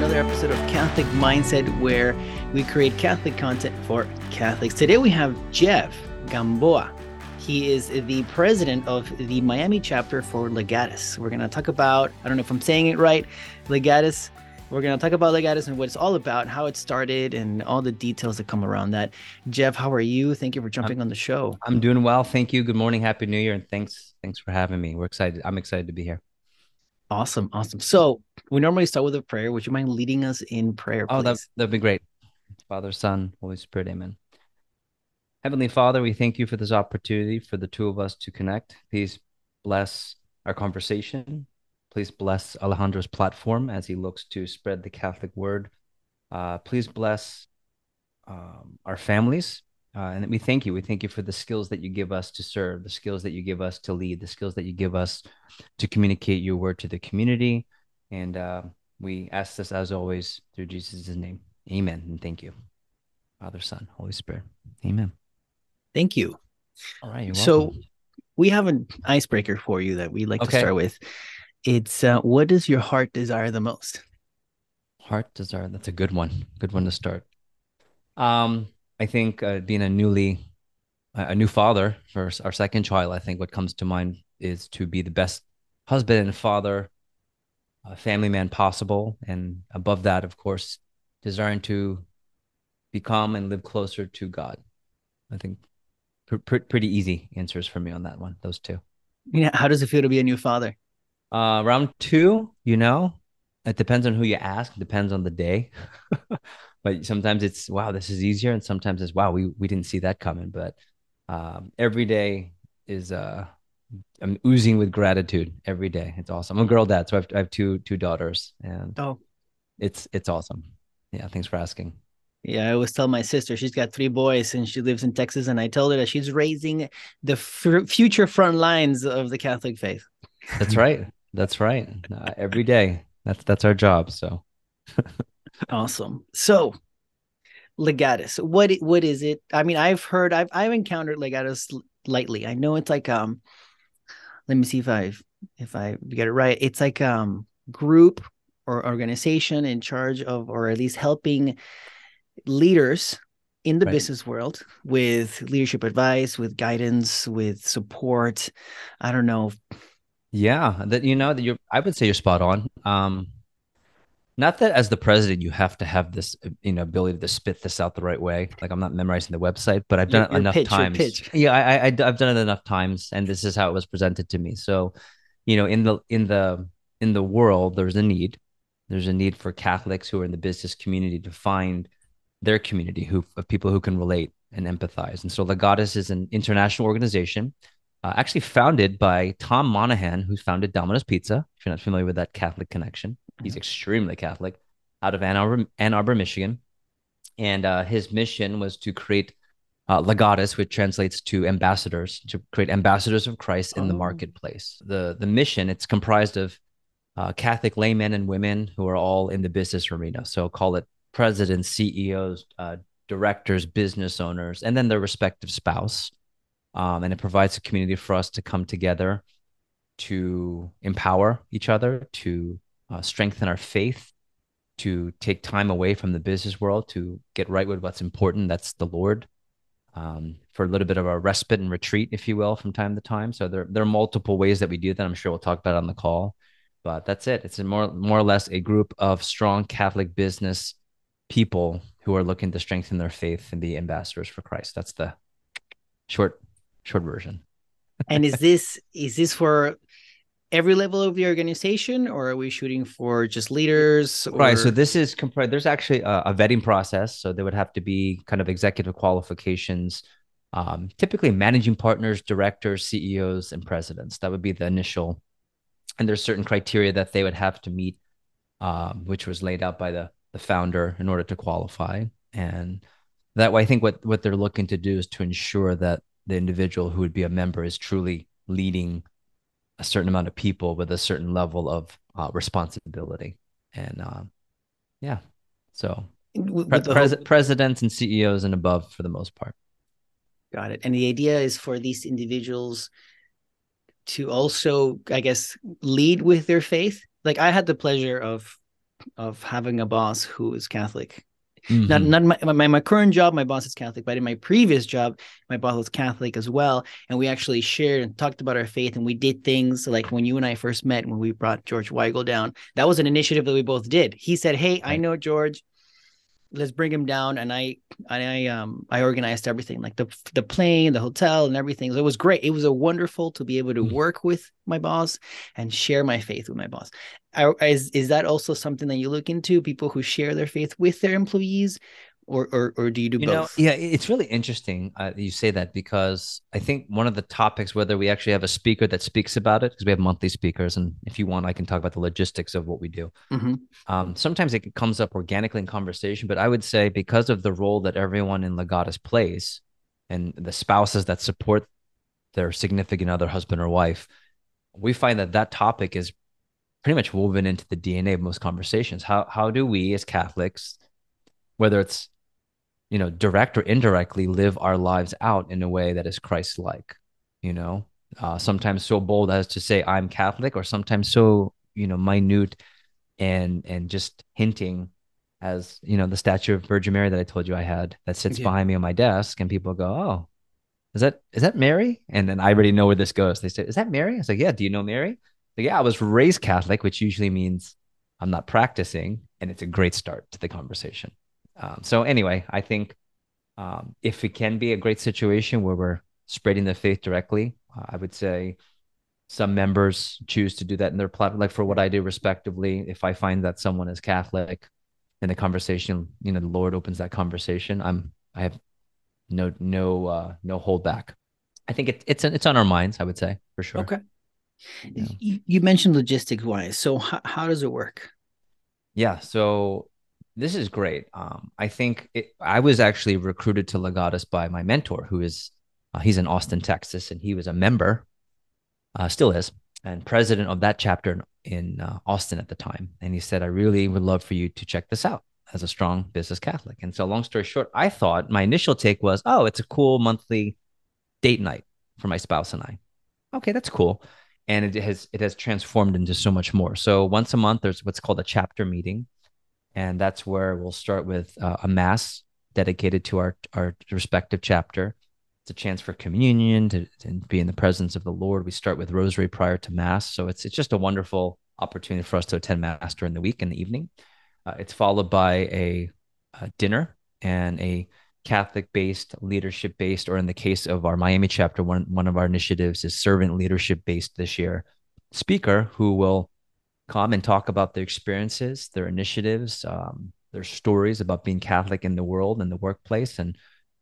another episode of Catholic Mindset where we create Catholic content for Catholics. Today we have Jeff Gamboa. He is the president of the Miami chapter for Legatus. We're going to talk about, I don't know if I'm saying it right, Legatus. We're going to talk about Legatus and what it's all about, how it started, and all the details that come around that. Jeff, how are you? Thank you for jumping I'm, on the show. I'm doing well. Thank you. Good morning. Happy New Year. And thanks, thanks for having me. We're excited. I'm excited to be here. Awesome. Awesome. So we normally start with a prayer. Would you mind leading us in prayer? Please? Oh, that, that'd be great. Father, Son, Holy Spirit. Amen. Heavenly Father, we thank you for this opportunity for the two of us to connect. Please bless our conversation. Please bless Alejandro's platform as he looks to spread the Catholic word. Uh, please bless um, our families. Uh, and we thank you. We thank you for the skills that you give us to serve, the skills that you give us to lead, the skills that you give us to communicate your word to the community. And uh, we ask this as always through Jesus' name. Amen. And thank you, Father, Son, Holy Spirit. Amen. Thank you. All right. so we have an icebreaker for you that we like okay. to start with. It's uh, what does your heart desire the most? Heart desire. That's a good one. Good one to start. Um, I think uh, being a newly a new father for our second child, I think what comes to mind is to be the best husband and father, family man possible, and above that, of course, desiring to become and live closer to God. I think pr- pr- pretty easy answers for me on that one. Those two. Yeah. How does it feel to be a new father? Uh, round two, you know, it depends on who you ask. Depends on the day. but sometimes it's wow this is easier and sometimes it's wow we, we didn't see that coming but um, every day is uh i'm oozing with gratitude every day it's awesome i'm a girl dad so i have, I have two two daughters and oh it's it's awesome yeah thanks for asking yeah, I always tell my sister she's got three boys and she lives in Texas, and I told her that she's raising the f- future front lines of the Catholic faith. That's right. That's right. Uh, every day. That's that's our job. So awesome. So legatus, what what is it? I mean, I've heard I've I've encountered legatus lightly. I know it's like um let me see if I if I get it right. It's like um group or organization in charge of or at least helping leaders in the right. business world with leadership advice, with guidance, with support. I don't know. Yeah, that you know that you're I would say you're spot on. Um not that as the president you have to have this you know ability to spit this out the right way. Like i'm not memorizing the website but i've done your, it enough pitch, times. yeah I, I i've done it enough times and this is how it was presented to me. So you know in the in the in the world there's a need. There's a need for catholics who are in the business community to find their community who of people who can relate and empathize. And so legatus is an international organization uh, actually founded by tom Monaghan, who founded domino's pizza if you're not familiar with that catholic connection He's extremely Catholic, out of Ann Arbor, Ann Arbor Michigan, and uh, his mission was to create uh, legatus, which translates to ambassadors, to create ambassadors of Christ in oh. the marketplace. the The mission it's comprised of uh, Catholic laymen and women who are all in the business arena. So call it presidents, CEOs, uh, directors, business owners, and then their respective spouse. Um, and it provides a community for us to come together to empower each other, to uh, strengthen our faith, to take time away from the business world, to get right with what's important. That's the Lord. Um, for a little bit of a respite and retreat, if you will, from time to time. So there, there are multiple ways that we do that. I'm sure we'll talk about on the call, but that's it. It's more, more or less a group of strong Catholic business people who are looking to strengthen their faith and be ambassadors for Christ. That's the short, short version. and is this is this for every level of the organization or are we shooting for just leaders or... right so this is comprised there's actually a, a, vetting process so there would have to be kind of executive qualifications um, typically managing partners directors ceos and presidents. That would be the initial and there's certain criteria that they would have to meet um, which was laid out by the the founder in order to qualify. And that way i think what what they're looking to do is to ensure that the individual who would be a member is truly leading a certain amount of people with a certain level of uh, responsibility. And um, yeah, so pre- pres- presidents and CEOs and above for the most part. Got it. And the idea is for these individuals to also, I guess, lead with their faith. Like I had the pleasure of of having a boss who is Catholic. Mm-hmm. Not not my, my my current job, my boss is Catholic, but in my previous job, my boss was Catholic as well, and we actually shared and talked about our faith, and we did things like when you and I first met, when we brought George Weigel down. That was an initiative that we both did. He said, "Hey, I know George let's bring him down. And i and i um i organized everything like the the plane the hotel and everything. So it was great. It was a wonderful to be able to mm-hmm. work with my boss and share my faith with my boss. I, is is that also something that you look into? People who share their faith with their employees or or, or do you do you both? Know, yeah, it's really interesting uh, you say that because I think one of the topics, whether we actually have a speaker that speaks about it, because we have monthly speakers, and if you want, I can talk about the logistics of what we do. Mm-hmm. Um, sometimes it comes up organically in conversation, but I would say because of the role that everyone in Legatus plays, and the spouses that support their significant other, husband or wife, we find that that topic is pretty much woven into the DNA of most conversations. How how do we as Catholics, whether it's you know, direct or indirectly live our lives out in a way that is Christ like, you know, uh, sometimes so bold as to say I'm Catholic, or sometimes so, you know, minute and and just hinting as you know the statue of Virgin Mary that I told you I had that sits yeah. behind me on my desk, and people go, "Oh, is that is that Mary?" And then I already know where this goes. They say, "Is that Mary?" I was like, "Yeah." Do you know Mary? Like, yeah, I was raised Catholic, which usually means I'm not practicing, and it's a great start to the conversation. Um, so anyway, I think um, if it can be a great situation where we're spreading the faith directly, uh, I would say some members choose to do that in their platform. Like for what I do, respectively, if I find that someone is Catholic, in the conversation, you know, the Lord opens that conversation, I'm I have no no uh, no hold back. I think it, it's it's on our minds. I would say for sure. Okay. Yeah. You, you mentioned logistics wise. So how, how does it work? Yeah. So this is great. Um, I think it, I was actually recruited to Legatus by my mentor, who is uh, he's in Austin, Texas, and he was a member, uh, still is, and president of that chapter in, uh, Austin at the time. And he said, "I really would love for you to check this out as a strong business Catholic." And so, long story short, I thought my initial take was, "Oh, it's a cool monthly date night for my spouse and I." Okay, that's cool. And it has it has transformed into so much more. So once a month, there's what's called a chapter meeting and that's where we'll start with uh, a mass dedicated to our our respective chapter. It's a chance for communion to, to, be in the presence of the Lord. We start with rosary prior to mass, so it's it's just a wonderful opportunity for us to attend mass during the week in the evening. Uh, it's followed by a, a dinner and a Catholic based, leadership based, or in the case of our Miami chapter, one, one of our initiatives is servant leadership based this year. Speaker who will come and talk about their experiences, their initiatives, um, their stories about being Catholic in the world and the workplace. And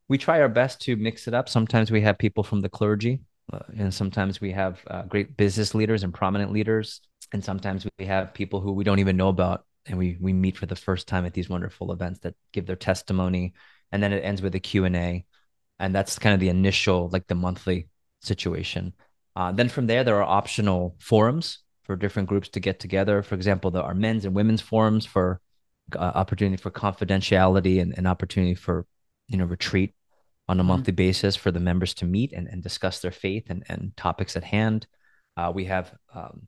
we try our best to mix it up. Sometimes we have people from the clergy, uh, and sometimes we have uh, great business leaders and prominent leaders. And sometimes we have people who we don't even know about, and we we meet for the first time at these wonderful events that give their testimony. And then it ends with a Q and A, and that's kind of the initial, like the monthly situation. Uh, then from there, there are optional forums for different groups to get together. For example, there are men's and women's forums for uh, opportunity for confidentiality and an opportunity for you know retreat on a mm-hmm. monthly basis for the members to meet and, and discuss their faith and, and topics at hand. Uh, we have um,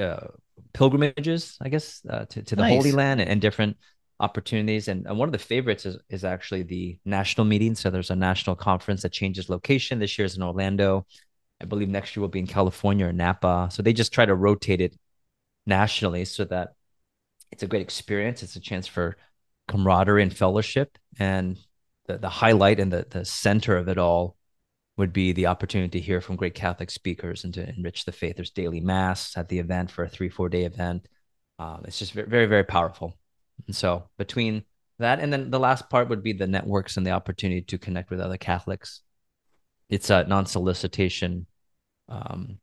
uh, pilgrimages, I guess, uh, to, to the nice. Holy Land and, and different opportunities. And, and, one of the favorites is, is actually the national meeting. So there's a national conference that changes location. This year is in Orlando. I believe next year will be in California or Napa. So they just try to rotate it nationally so that it's a great experience. It's a chance for camaraderie and fellowship. And the, the highlight and the, the center of it all would be the opportunity to hear from great Catholic speakers and to enrich the faith. There's daily mass at the event for a three, four day event. Um, it's just very, very, very powerful. And so between that and then the last part would be the networks and the opportunity to connect with other Catholics it's a non-solicitation um,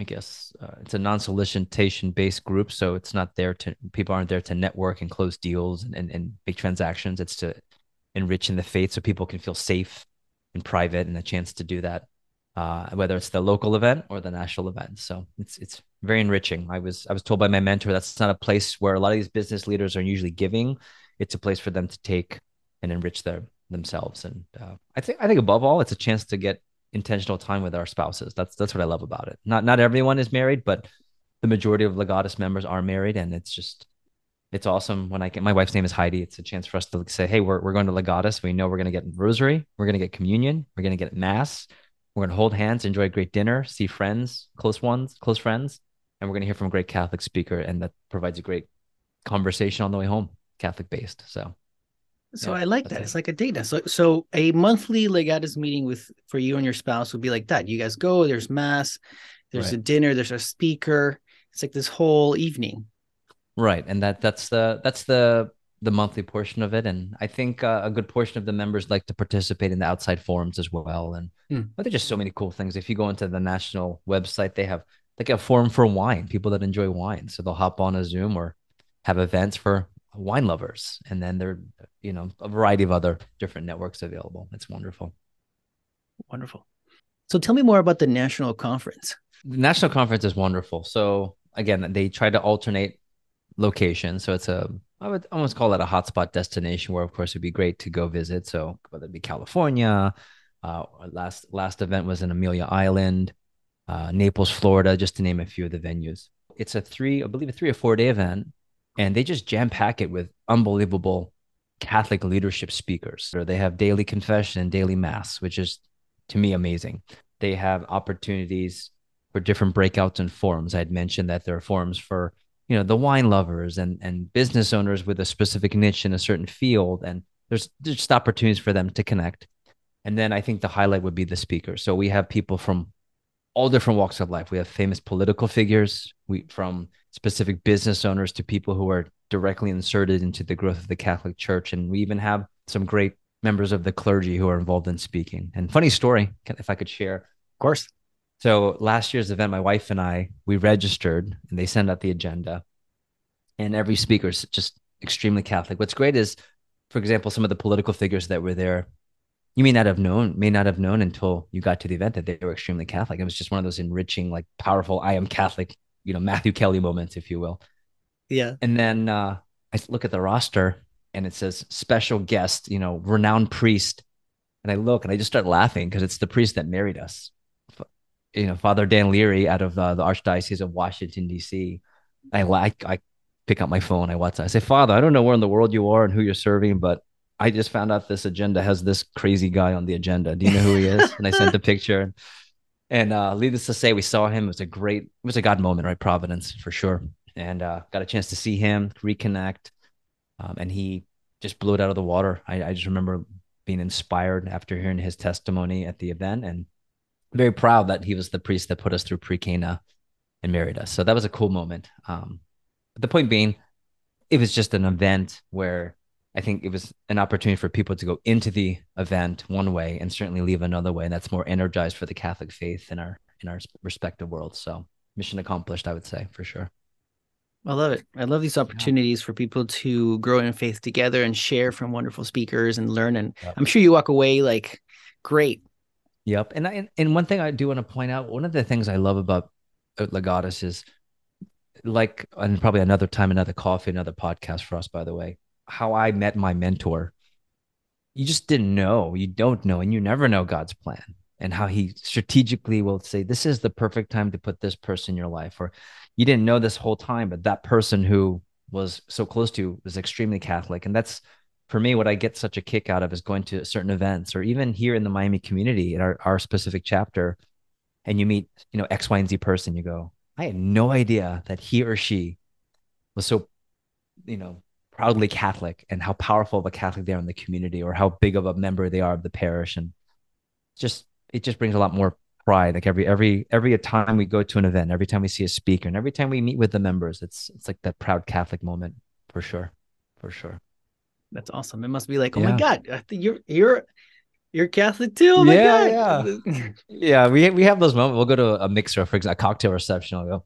I guess uh, it's a non-solicitation based group, so it's not there to people aren't there to network and close deals and, and, and big transactions. It's to enrich in the faith, so people can feel safe and private and a chance to do that, uh, whether it's the local event or the national event. So it's it's very enriching. I was I was told by my mentor that's not a place where a lot of these business leaders are usually giving. It's a place for them to take and enrich their themselves. And uh, I think I think above all, it's a chance to get intentional time with our spouses. That's that's what I love about it. Not not everyone is married, but the majority of Legatus members are married, and it's just it's awesome when I get my wife's name is Heidi. It's a chance for us to say, hey, we're, we're going to Legatus. We know we're going to get rosary, we're going to get communion, we're going to get mass, we're going to hold hands, enjoy a great dinner, see friends, close ones, close friends, and we're going to hear from a great Catholic speaker, and that provides a great conversation on the way home, Catholic based. So, so yeah, I like that. It. It's like a date night. So, so a monthly Legatus meeting with for you and your spouse would be like that. You guys go. There's mass. There's right. a dinner. There's a speaker. It's like this whole evening. Right, and that that's the that's the the monthly portion of it, and I think uh, a good portion of the members like to participate in the outside forums as well. And mm. but there's just so many cool things. If you go into the national website, they have like a forum for wine, people that enjoy wine, so they'll hop on a Zoom or have events for wine lovers, and then there, you know, a variety of other different networks available. It's wonderful. Wonderful. So tell me more about the national conference. The national conference is wonderful. So again, they try to alternate location. So it's a I would almost call it a hotspot destination where, of course, it'd be great to go visit. So whether it be California, uh, last last event was in Amelia Island, uh, Naples, Florida, just to name a few of the venues. It's a three, I believe, a three or four day event, and they just jam pack it with unbelievable Catholic leadership speakers. They have daily confession and daily mass, which is to me amazing. They have opportunities for different breakouts and forums. I had mentioned that there are forums for you know the wine lovers and and business owners with a specific niche in a certain field and there's just opportunities for them to connect and then i think the highlight would be the speaker so we have people from all different walks of life. We have famous political figures. We from specific business owners to people who are directly inserted into the growth of the catholic church. And we even have some great members of the clergy who are involved in speaking. And funny story if i could share. Of course. So last year's event, my wife and I, we registered and they send out the agenda. And every speaker is just extremely Catholic. What's great is, for example, some of the political figures that were there, you may not have known, may not have known until you got to the event that they were extremely Catholic. It was just one of those enriching, like powerful, I am Catholic, you know, Matthew Kelly moments, if you will. Yeah. And then uh, I look at the roster and it says special guest, you know, renowned priest. And I look and I just start laughing because it's the priest that married us you know Father Dan Leary out of uh, the Archdiocese of Washington D.C. I like I pick up my phone, I WhatsApp, I say, Father, I don't know where in the world you are and who you're serving, but I just found out this agenda has this crazy guy on the agenda. Do you know who he is? and I sent a picture. And uh, needless to say, we saw him. It was a great, it was a God moment, right? Providence for sure. And uh, got a chance to see him, reconnect. Um, and he just blew it out of the water. I, I just remember being inspired after hearing his testimony at the event and very proud that he was the priest that put us through pre-Cana and married us. So that was a cool moment. Um, but the point being, it was just an event where I think it was an opportunity for people to go into the event one way and certainly leave another way, and that's more energized for the Catholic faith in our in our respective worlds. So mission accomplished, I would say for sure. I love it. I love these opportunities yeah. for people to grow in faith together and share from wonderful speakers and learn. And yep. I'm sure you walk away like, great, Yep. And I, and one thing I do want to point out, one of the things I love about uh, Legatus is like, and probably another time, another coffee, another podcast for us, by the way, how I met my mentor. You just didn't know, you don't know, and you never know God's plan and how he strategically will say, This is the perfect time to put this person in your life. Or you didn't know this whole time, but that person who was so close to you was extremely Catholic. And that's for me, what I get such a kick out of is going to certain events or even here in the Miami community in our, our specific chapter, and you meet, you know, X, Y, and Z person, you go, I had no idea that he or she was so, you know, proudly Catholic and how powerful of a Catholic they are in the community or how big of a member they are of the parish. And just it just brings a lot more pride. Like every every every time we go to an event, every time we see a speaker, and every time we meet with the members, it's it's like that proud Catholic moment for sure. For sure. That's awesome. It must be like, oh yeah. my god, you're you're you're Catholic too. Oh yeah, god. yeah, yeah. We we have those moments. We'll go to a mixer, for example, a cocktail reception. I'll go,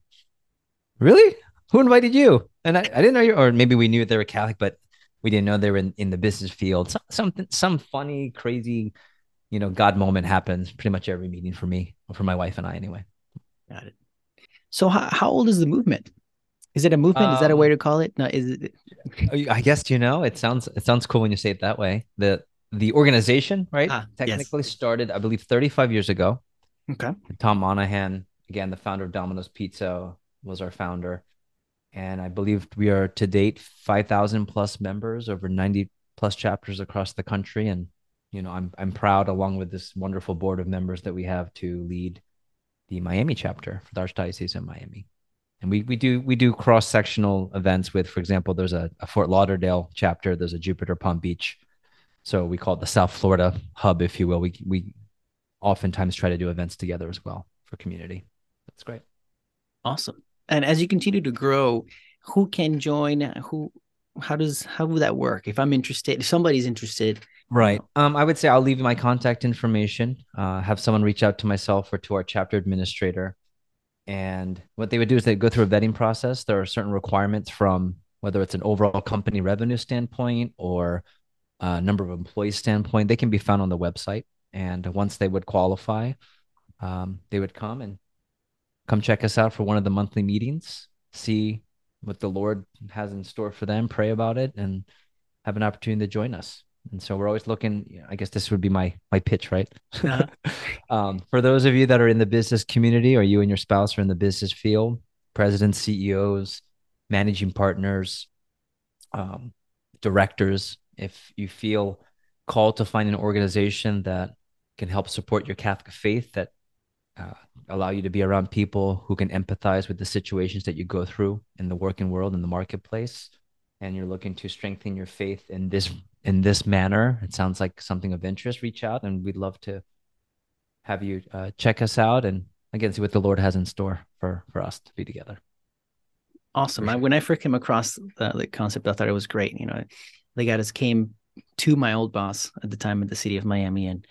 really? Who invited you? And I, I didn't know you, or maybe we knew they were Catholic, but we didn't know they were in, in the business field. Some something some funny, crazy, you know, God moment happens pretty much every meeting for me, or for my wife and I, anyway. Got it. So how, how old is the movement? Is it a movement? Um, is that a way um, to call it? No, is it? I guess you know it sounds it sounds cool when you say it that way. The the organization, right? Ah, Technically yes. started, I believe, 35 years ago. Okay. Tom Monaghan, again, the founder of Domino's Pizza, was our founder. And I believe we are to date 5,000 plus members, over 90 plus chapters across the country. And, you know, I'm, I'm proud, along with this wonderful board of members that we have, to lead the Miami chapter for the Archdiocese of Miami. And we, we do we do cross sectional events with, for example, there's a, a Fort Lauderdale chapter, there's a Jupiter Palm Beach. So we call it the South Florida hub, if you will. We we oftentimes try to do events together as well for community. That's great. Awesome. And as you continue to grow, who can join? Who how does how would that work? If I'm interested, if somebody's interested. Right. Um, I would say I'll leave my contact information. Uh, have someone reach out to myself or to our chapter administrator. And what they would do is they go through a vetting process. There are certain requirements from whether it's an overall company revenue standpoint or a number of employees standpoint. They can be found on the website. And once they would qualify, um, they would come and come check us out for one of the monthly meetings, see what the Lord has in store for them, pray about it, and have an opportunity to join us. And so we're always looking. I guess this would be my my pitch, right? Uh-huh. um, for those of you that are in the business community, or you and your spouse are in the business field, presidents, CEOs, managing partners, um, directors, if you feel called to find an organization that can help support your Catholic faith, that uh, allow you to be around people who can empathize with the situations that you go through in the working world in the marketplace and you're looking to strengthen your faith in this in this manner. It sounds like something of interest. Reach out and we'd love to have you uh, check us out. And again see what the lord has in store for for us to be together. Awesome. I, when i first came across the, the concept i thought it was great. You know legatus came to my old boss at the time at the city of miami and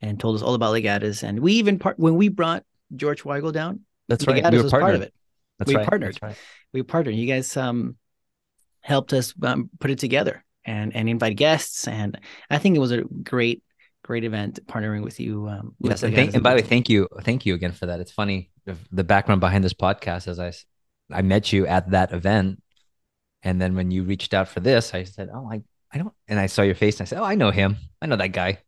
and told us all about legatus and we even part when we brought george weigel down that's right we were part of it that's we right. partnered right. we partnered you guys um helped us um, put it together and and invite guests. And I think it was a great great event partnering with you. Um, yes, and, thank, and by the way, thank you, thank you again for that. It's funny the background behind this podcast. As I I met you at that event, and then when you reached out for this, I said, "Oh, I I don't," and I saw your face, and I said, "Oh, I know him. I know that guy."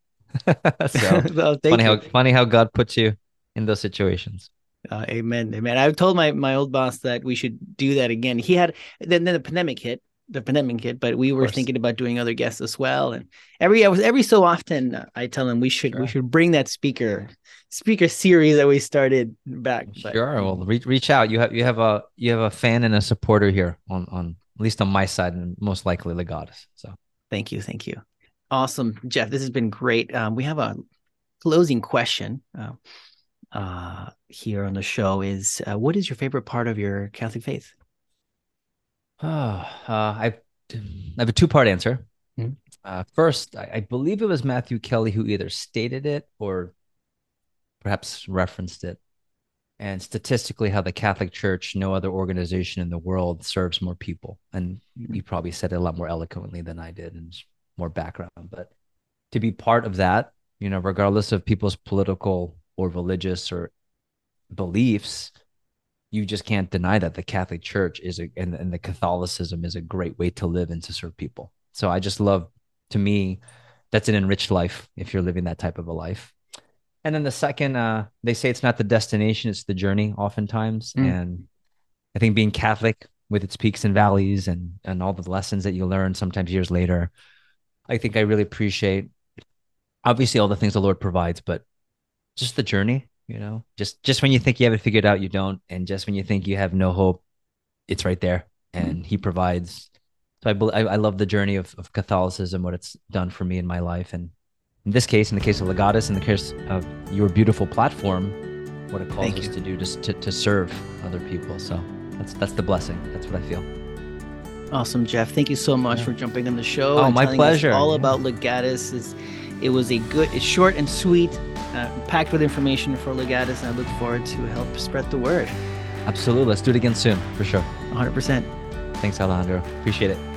so well, funny you. how funny how God puts you in those situations. Uh, amen, amen. I told my my old boss that we should do that again. He had then then the pandemic hit, the pandemic hit, but we were thinking about doing other guests as well. And every I was every so often uh, I tell him we should sure. we should bring that speaker speaker series that we started back. But, sure, well reach reach out. You have you have a you have a fan and a supporter here on on at least on my side and most likely the Legatus. So thank you, thank you. Awesome, Jeff. This has been great. Um, we have a closing question. Uh, uh, here on the show is uh, what is your favorite part of your Catholic faith? Oh, uh, I, I have a two part answer. Mm-hmm. Uh, first, I, I, believe it was Matthew Kelly who either stated it or perhaps referenced it. And statistically, how the Catholic Church, no other organization in the world, serves more people. And he probably said it a lot more eloquently than I did and more background. But to be part of that, you know, regardless of people's political or religious or beliefs, you just can't deny that the Catholic Church is a and, and the Catholicism is a great way to live and to serve people. So I just love to me that's an enriched life if you're living that type of a life. And then the second, uh, they say it's not the destination, it's the journey oftentimes. Mm. And I think being Catholic with its peaks and valleys and and all the lessons that you learn sometimes years later, I think I really appreciate obviously all the things the Lord provides, but just the journey you know? Just just when you think you have it figured out you don't. And just when you think you have no hope it's right there. And he provides. So i i, I love the journey of, of catholicism what it's done for me in my life. And in this case in the case of legatus in the case of your beautiful platform what it calls Thank us you. to do just to, to serve other people. So that's that's the blessing. That's what i feel awesome jeff thank you so much yeah. for jumping on the show oh my pleasure all yeah. about legatus is it was a good it's short and sweet uh, packed with information for Legatus, and I look forward to help spread the word. Absolutely. Let's do it again soon, for sure. 100%. Thanks, Alejandro. Appreciate it.